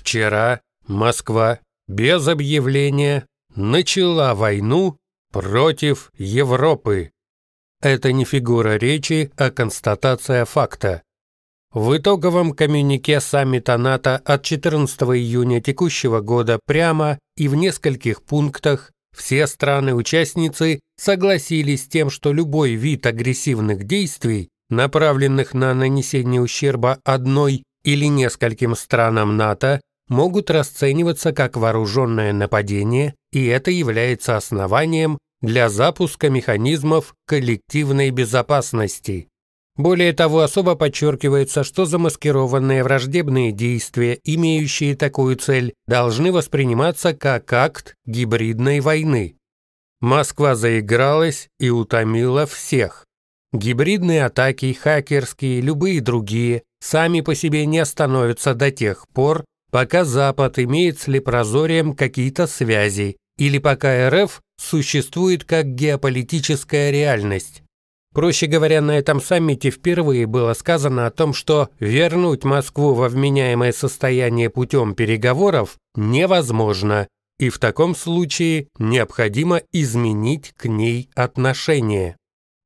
Вчера Москва без объявления начала войну против Европы. Это не фигура речи, а констатация факта. В итоговом коммюнике саммита НАТО от 14 июня текущего года прямо и в нескольких пунктах все страны-участницы согласились с тем, что любой вид агрессивных действий, направленных на нанесение ущерба одной или нескольким странам НАТО, могут расцениваться как вооруженное нападение, и это является основанием для запуска механизмов коллективной безопасности. Более того, особо подчеркивается, что замаскированные враждебные действия, имеющие такую цель, должны восприниматься как акт гибридной войны. Москва заигралась и утомила всех. Гибридные атаки, хакерские, любые другие, сами по себе не остановятся до тех пор, пока Запад имеет с лепрозорием какие-то связи, или пока РФ существует как геополитическая реальность. Проще говоря, на этом саммите впервые было сказано о том, что вернуть Москву во вменяемое состояние путем переговоров невозможно, и в таком случае необходимо изменить к ней отношение.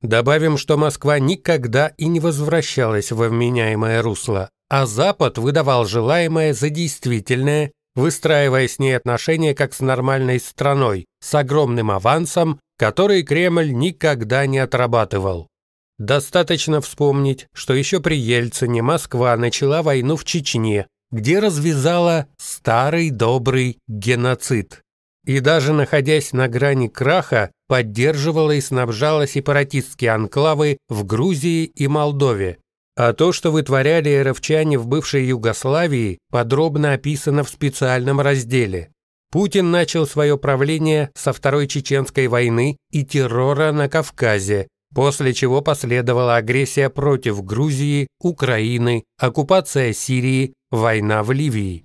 Добавим, что Москва никогда и не возвращалась во вменяемое русло, а Запад выдавал желаемое за действительное, выстраивая с ней отношения как с нормальной страной, с огромным авансом который Кремль никогда не отрабатывал. Достаточно вспомнить, что еще при Ельцине Москва начала войну в Чечне, где развязала старый добрый геноцид. И даже находясь на грани краха, поддерживала и снабжала сепаратистские анклавы в Грузии и Молдове. А то, что вытворяли РФчане в бывшей Югославии, подробно описано в специальном разделе. Путин начал свое правление со Второй Чеченской войны и террора на Кавказе, после чего последовала агрессия против Грузии, Украины, оккупация Сирии, война в Ливии.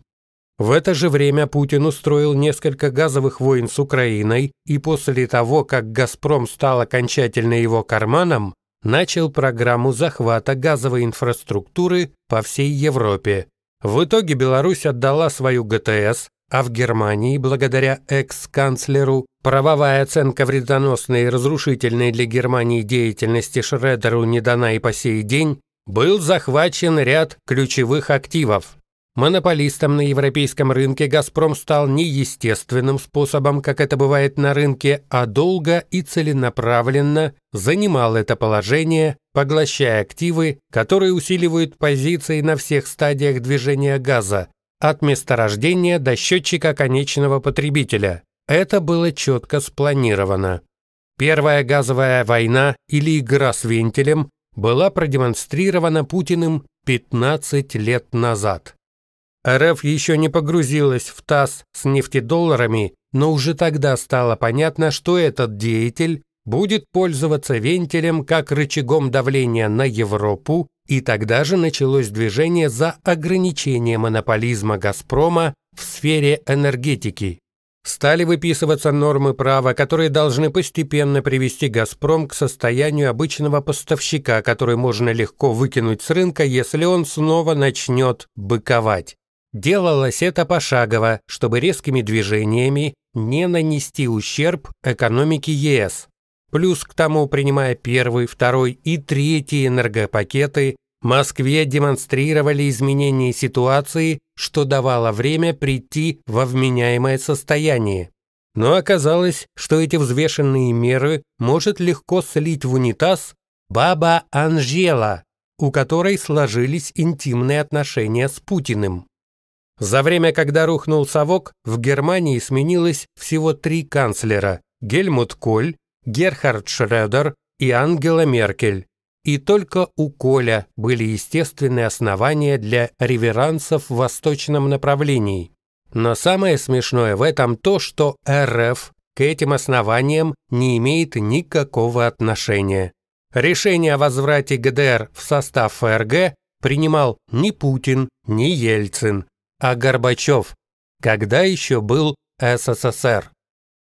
В это же время Путин устроил несколько газовых войн с Украиной и после того, как «Газпром» стал окончательно его карманом, начал программу захвата газовой инфраструктуры по всей Европе. В итоге Беларусь отдала свою ГТС, а в Германии, благодаря экс-канцлеру, правовая оценка вредоносной и разрушительной для Германии деятельности Шредеру не дана и по сей день, был захвачен ряд ключевых активов. Монополистом на европейском рынке «Газпром» стал не естественным способом, как это бывает на рынке, а долго и целенаправленно занимал это положение, поглощая активы, которые усиливают позиции на всех стадиях движения газа, от месторождения до счетчика конечного потребителя. Это было четко спланировано. Первая газовая война или игра с вентилем была продемонстрирована Путиным 15 лет назад. РФ еще не погрузилась в ТАСС с нефтедолларами, но уже тогда стало понятно, что этот деятель будет пользоваться вентилем как рычагом давления на Европу и тогда же началось движение за ограничение монополизма «Газпрома» в сфере энергетики. Стали выписываться нормы права, которые должны постепенно привести «Газпром» к состоянию обычного поставщика, который можно легко выкинуть с рынка, если он снова начнет быковать. Делалось это пошагово, чтобы резкими движениями не нанести ущерб экономике ЕС. Плюс к тому, принимая первый, второй и третий энергопакеты, Москве демонстрировали изменение ситуации, что давало время прийти во вменяемое состояние. Но оказалось, что эти взвешенные меры может легко слить в унитаз баба Анжела, у которой сложились интимные отношения с Путиным. За время, когда рухнул совок, в Германии сменилось всего три канцлера – Гельмут Коль, Герхард Шредер и Ангела Меркель. И только у Коля были естественные основания для реверансов в восточном направлении. Но самое смешное в этом то, что РФ к этим основаниям не имеет никакого отношения. Решение о возврате ГДР в состав ФРГ принимал не Путин, не Ельцин, а Горбачев, когда еще был СССР.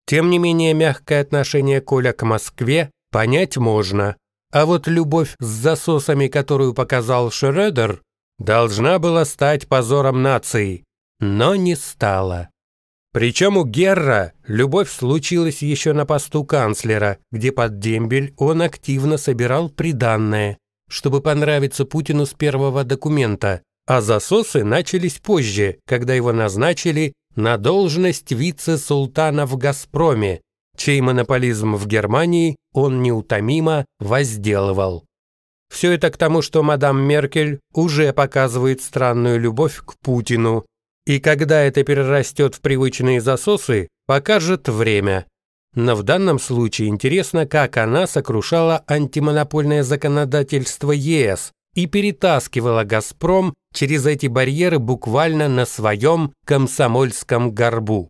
Тем не менее, мягкое отношение Коля к Москве понять можно, а вот любовь с засосами, которую показал Шредер, должна была стать позором нации. но не стало. Причем у Герра любовь случилась еще на посту канцлера, где под дембель он активно собирал приданное, чтобы понравиться Путину с первого документа, а засосы начались позже, когда его назначили на должность вице-султана в «Газпроме», чей монополизм в Германии он неутомимо возделывал. Все это к тому, что мадам Меркель уже показывает странную любовь к Путину, и когда это перерастет в привычные засосы, покажет время. Но в данном случае интересно, как она сокрушала антимонопольное законодательство ЕС и перетаскивала «Газпром» через эти барьеры буквально на своем комсомольском горбу.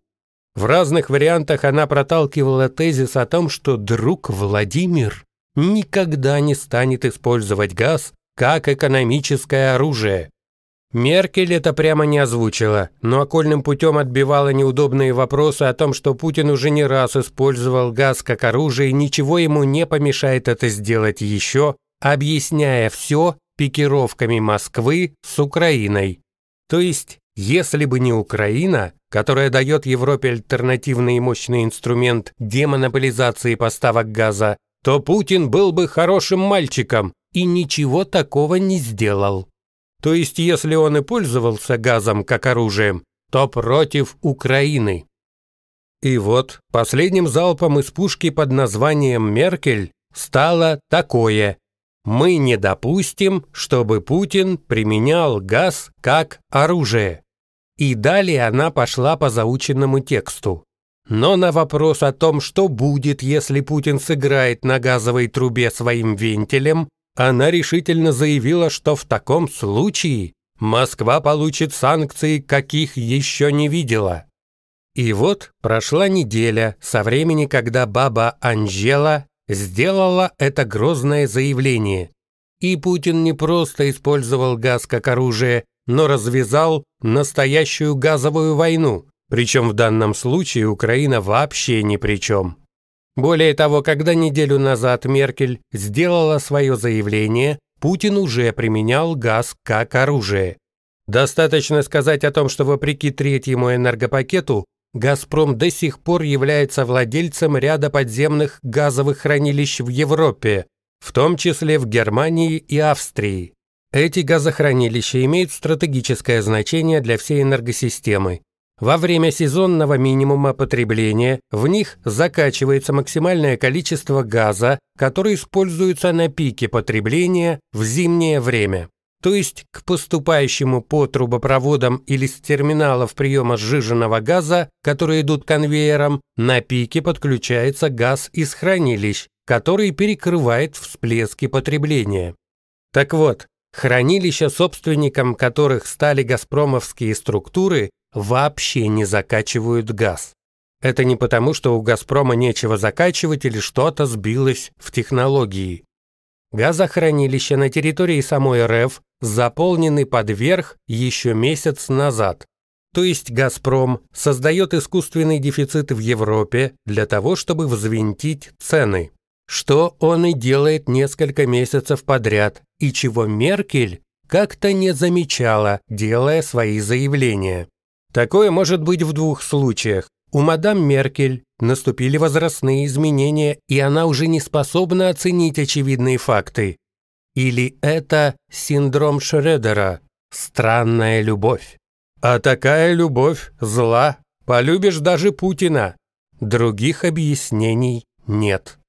В разных вариантах она проталкивала тезис о том, что друг Владимир никогда не станет использовать газ как экономическое оружие. Меркель это прямо не озвучила, но окольным путем отбивала неудобные вопросы о том, что Путин уже не раз использовал газ как оружие, и ничего ему не помешает это сделать еще, объясняя все пикировками Москвы с Украиной. То есть, если бы не Украина, которая дает Европе альтернативный и мощный инструмент демонополизации поставок газа, то Путин был бы хорошим мальчиком и ничего такого не сделал. То есть, если он и пользовался газом как оружием, то против Украины. И вот последним залпом из пушки под названием «Меркель» стало такое. Мы не допустим, чтобы Путин применял газ как оружие. И далее она пошла по заученному тексту. Но на вопрос о том, что будет, если Путин сыграет на газовой трубе своим вентилем, она решительно заявила, что в таком случае Москва получит санкции, каких еще не видела. И вот прошла неделя со времени, когда баба Анжела сделала это грозное заявление. И Путин не просто использовал газ как оружие, но развязал настоящую газовую войну, причем в данном случае Украина вообще ни при чем. Более того, когда неделю назад Меркель сделала свое заявление, Путин уже применял газ как оружие. Достаточно сказать о том, что вопреки третьему энергопакету, «Газпром» до сих пор является владельцем ряда подземных газовых хранилищ в Европе, в том числе в Германии и Австрии. Эти газохранилища имеют стратегическое значение для всей энергосистемы, во время сезонного минимума потребления в них закачивается максимальное количество газа, который используется на пике потребления в зимнее время. То есть к поступающему по трубопроводам или с терминалов приема сжиженного газа, которые идут конвейером, на пике подключается газ из хранилищ, который перекрывает всплески потребления. Так вот, хранилища, собственником которых стали газпромовские структуры, вообще не закачивают газ. Это не потому, что у «Газпрома» нечего закачивать или что-то сбилось в технологии. Газохранилища на территории самой РФ заполнены под верх еще месяц назад. То есть «Газпром» создает искусственный дефицит в Европе для того, чтобы взвинтить цены. Что он и делает несколько месяцев подряд, и чего Меркель как-то не замечала, делая свои заявления. Такое может быть в двух случаях. У мадам Меркель наступили возрастные изменения, и она уже не способна оценить очевидные факты. Или это синдром Шредера, странная любовь. А такая любовь зла, полюбишь даже Путина. Других объяснений нет.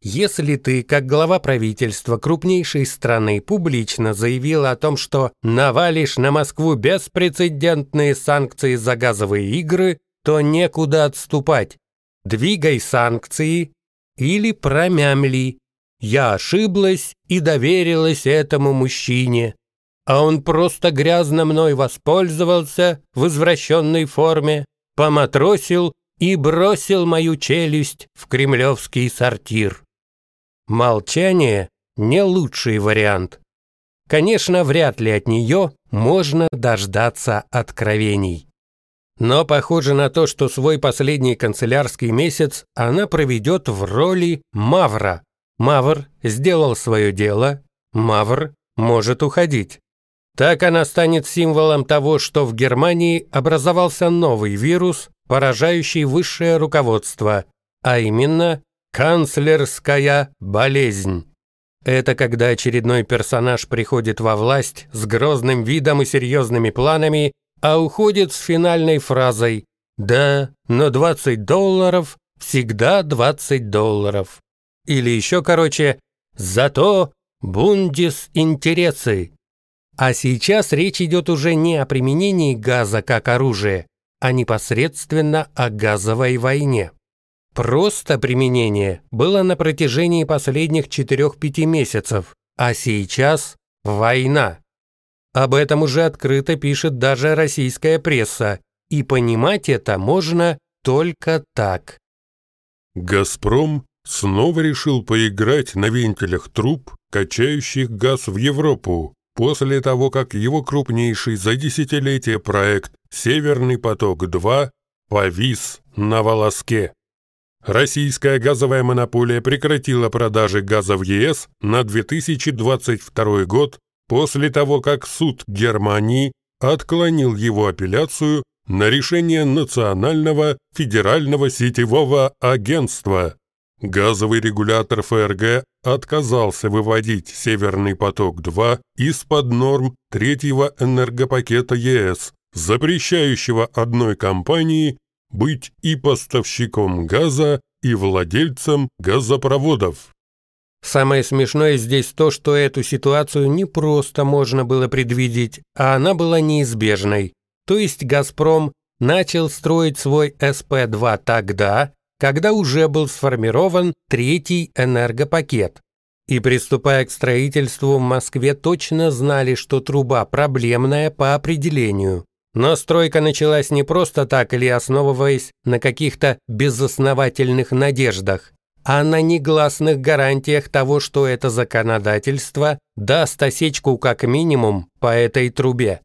Если ты, как глава правительства крупнейшей страны, публично заявила о том, что навалишь на Москву беспрецедентные санкции за газовые игры, то некуда отступать. Двигай санкции или промямли. Я ошиблась и доверилась этому мужчине. А он просто грязно мной воспользовался в извращенной форме, поматросил и бросил мою челюсть в кремлевский сортир. Молчание – не лучший вариант. Конечно, вряд ли от нее можно дождаться откровений. Но похоже на то, что свой последний канцелярский месяц она проведет в роли Мавра. Мавр сделал свое дело, Мавр может уходить. Так она станет символом того, что в Германии образовался новый вирус, поражающий высшее руководство, а именно канцлерская болезнь. Это когда очередной персонаж приходит во власть с грозным видом и серьезными планами, а уходит с финальной фразой «Да, но 20 долларов всегда 20 долларов». Или еще короче «Зато бундис интересы». А сейчас речь идет уже не о применении газа как оружия, а непосредственно о газовой войне. Просто применение было на протяжении последних 4-5 месяцев, а сейчас война. Об этом уже открыто пишет даже российская пресса, и понимать это можно только так. «Газпром» снова решил поиграть на вентилях труб, качающих газ в Европу, после того, как его крупнейший за десятилетие проект «Северный поток-2» повис на волоске. Российская газовая монополия прекратила продажи газа в ЕС на 2022 год после того, как суд Германии отклонил его апелляцию на решение Национального федерального сетевого агентства. Газовый регулятор ФРГ отказался выводить «Северный поток-2» из-под норм третьего энергопакета ЕС, запрещающего одной компании быть и поставщиком газа, и владельцем газопроводов. Самое смешное здесь то, что эту ситуацию не просто можно было предвидеть, а она была неизбежной. То есть «Газпром» начал строить свой СП-2 тогда, когда уже был сформирован третий энергопакет. И приступая к строительству, в Москве точно знали, что труба проблемная по определению. Но стройка началась не просто так или основываясь на каких-то безосновательных надеждах, а на негласных гарантиях того, что это законодательство даст осечку как минимум по этой трубе.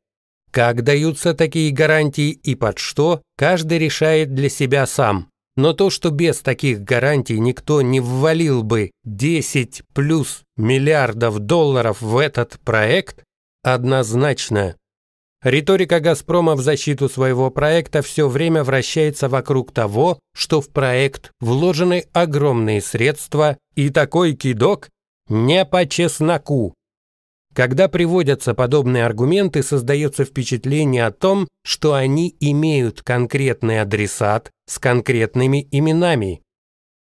Как даются такие гарантии и под что, каждый решает для себя сам. Но то, что без таких гарантий никто не ввалил бы 10 плюс миллиардов долларов в этот проект, однозначно Риторика «Газпрома» в защиту своего проекта все время вращается вокруг того, что в проект вложены огромные средства, и такой кидок не по чесноку. Когда приводятся подобные аргументы, создается впечатление о том, что они имеют конкретный адресат с конкретными именами.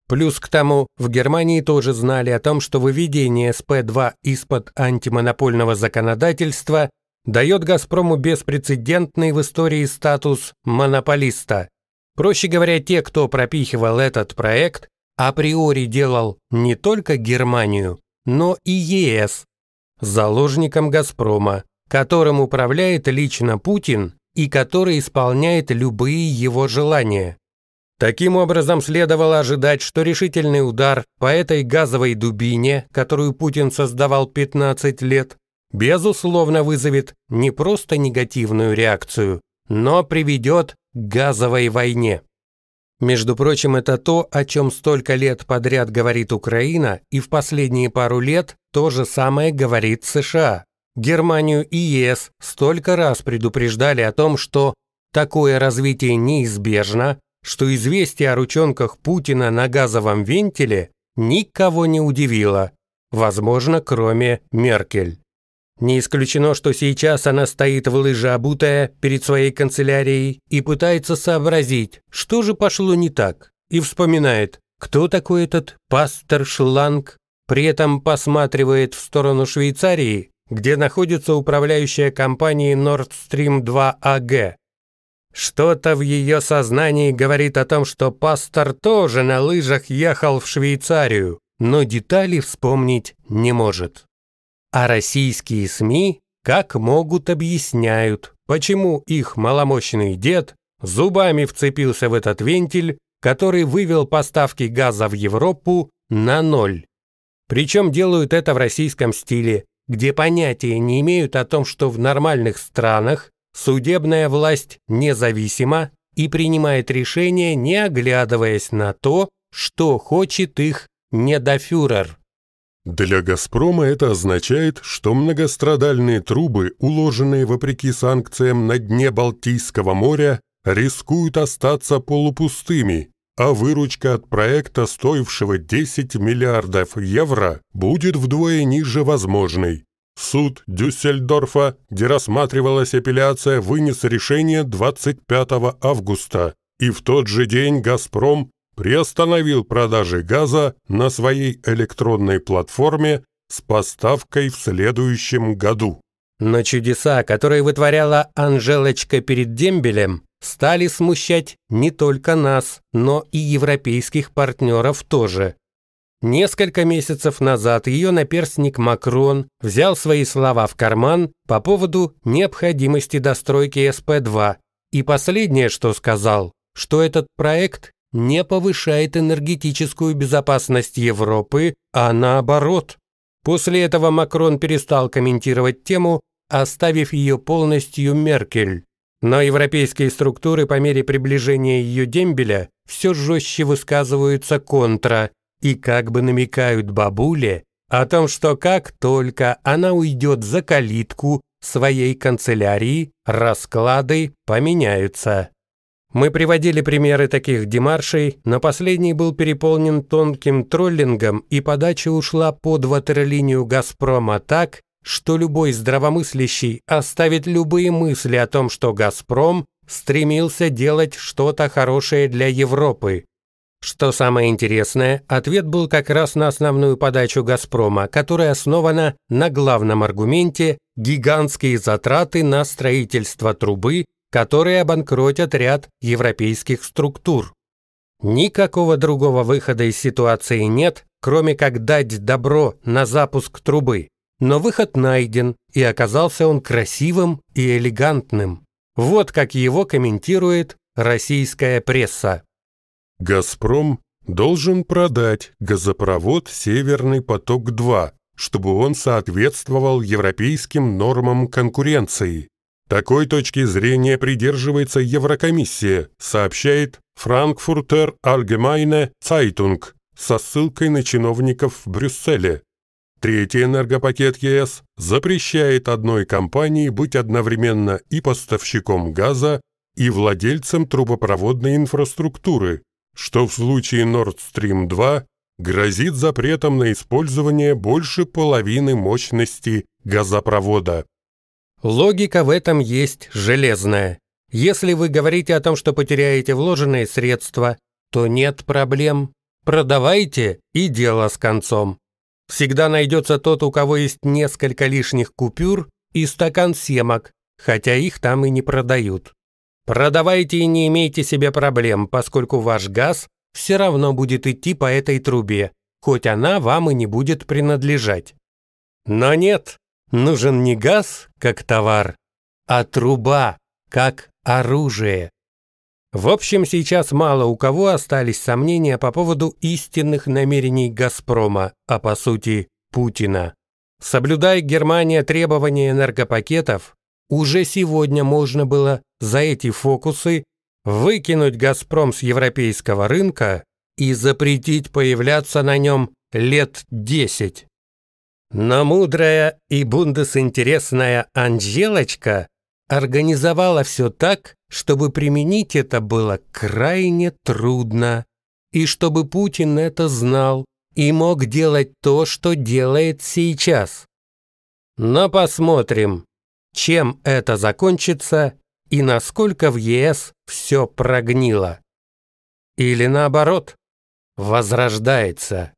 Плюс к тому, в Германии тоже знали о том, что выведение СП-2 из-под антимонопольного законодательства дает «Газпрому» беспрецедентный в истории статус монополиста. Проще говоря, те, кто пропихивал этот проект, априори делал не только Германию, но и ЕС, заложником «Газпрома», которым управляет лично Путин и который исполняет любые его желания. Таким образом, следовало ожидать, что решительный удар по этой газовой дубине, которую Путин создавал 15 лет, безусловно вызовет не просто негативную реакцию, но приведет к газовой войне. Между прочим, это то, о чем столько лет подряд говорит Украина, и в последние пару лет то же самое говорит США. Германию и ЕС столько раз предупреждали о том, что такое развитие неизбежно, что известие о ручонках Путина на газовом вентиле никого не удивило, возможно, кроме Меркель. Не исключено, что сейчас она стоит в лыже обутая перед своей канцелярией и пытается сообразить, что же пошло не так, и вспоминает, кто такой этот пастор Шланг, при этом посматривает в сторону Швейцарии, где находится управляющая компанией Nord Stream 2 AG. Что-то в ее сознании говорит о том, что пастор тоже на лыжах ехал в Швейцарию, но детали вспомнить не может. А российские СМИ как могут объясняют, почему их маломощный дед зубами вцепился в этот вентиль, который вывел поставки газа в Европу на ноль. Причем делают это в российском стиле, где понятия не имеют о том, что в нормальных странах судебная власть независима и принимает решения, не оглядываясь на то, что хочет их недофюрер. Для «Газпрома» это означает, что многострадальные трубы, уложенные вопреки санкциям на дне Балтийского моря, рискуют остаться полупустыми, а выручка от проекта, стоившего 10 миллиардов евро, будет вдвое ниже возможной. Суд Дюссельдорфа, где рассматривалась апелляция, вынес решение 25 августа, и в тот же день «Газпром» приостановил продажи газа на своей электронной платформе с поставкой в следующем году. Но чудеса, которые вытворяла Анжелочка перед дембелем, стали смущать не только нас, но и европейских партнеров тоже. Несколько месяцев назад ее наперстник Макрон взял свои слова в карман по поводу необходимости достройки СП-2, и последнее, что сказал, что этот проект не повышает энергетическую безопасность Европы, а наоборот. После этого Макрон перестал комментировать тему, оставив ее полностью Меркель. Но европейские структуры по мере приближения ее дембеля все жестче высказываются контра и как бы намекают бабуле о том, что как только она уйдет за калитку своей канцелярии, расклады поменяются. Мы приводили примеры таких демаршей, но последний был переполнен тонким троллингом, и подача ушла под ватерлинию «Газпрома» так, что любой здравомыслящий оставит любые мысли о том, что «Газпром» стремился делать что-то хорошее для Европы. Что самое интересное, ответ был как раз на основную подачу «Газпрома», которая основана на главном аргументе «гигантские затраты на строительство трубы, которые обанкротят ряд европейских структур». Никакого другого выхода из ситуации нет, кроме как дать добро на запуск трубы. Но выход найден, и оказался он красивым и элегантным. Вот как его комментирует российская пресса. «Газпром» должен продать газопровод «Северный поток-2», чтобы он соответствовал европейским нормам конкуренции. Такой точки зрения придерживается Еврокомиссия, сообщает Frankfurter Allgemeine Zeitung со ссылкой на чиновников в Брюсселе. Третий энергопакет ЕС запрещает одной компании быть одновременно и поставщиком газа, и владельцем трубопроводной инфраструктуры, что в случае Nord Stream 2 грозит запретом на использование больше половины мощности газопровода. Логика в этом есть железная. Если вы говорите о том, что потеряете вложенные средства, то нет проблем. Продавайте и дело с концом. Всегда найдется тот, у кого есть несколько лишних купюр и стакан семок, хотя их там и не продают. Продавайте и не имейте себе проблем, поскольку ваш газ все равно будет идти по этой трубе, хоть она вам и не будет принадлежать. Но нет, нужен не газ как товар, а труба как оружие. В общем, сейчас мало у кого остались сомнения по поводу истинных намерений «Газпрома», а по сути Путина. Соблюдая Германия требования энергопакетов, уже сегодня можно было за эти фокусы выкинуть «Газпром» с европейского рынка и запретить появляться на нем лет десять. Но мудрая и бундесинтересная Анжелочка организовала все так, чтобы применить это было крайне трудно, и чтобы Путин это знал и мог делать то, что делает сейчас. Но посмотрим, чем это закончится и насколько в ЕС все прогнило. Или наоборот, возрождается.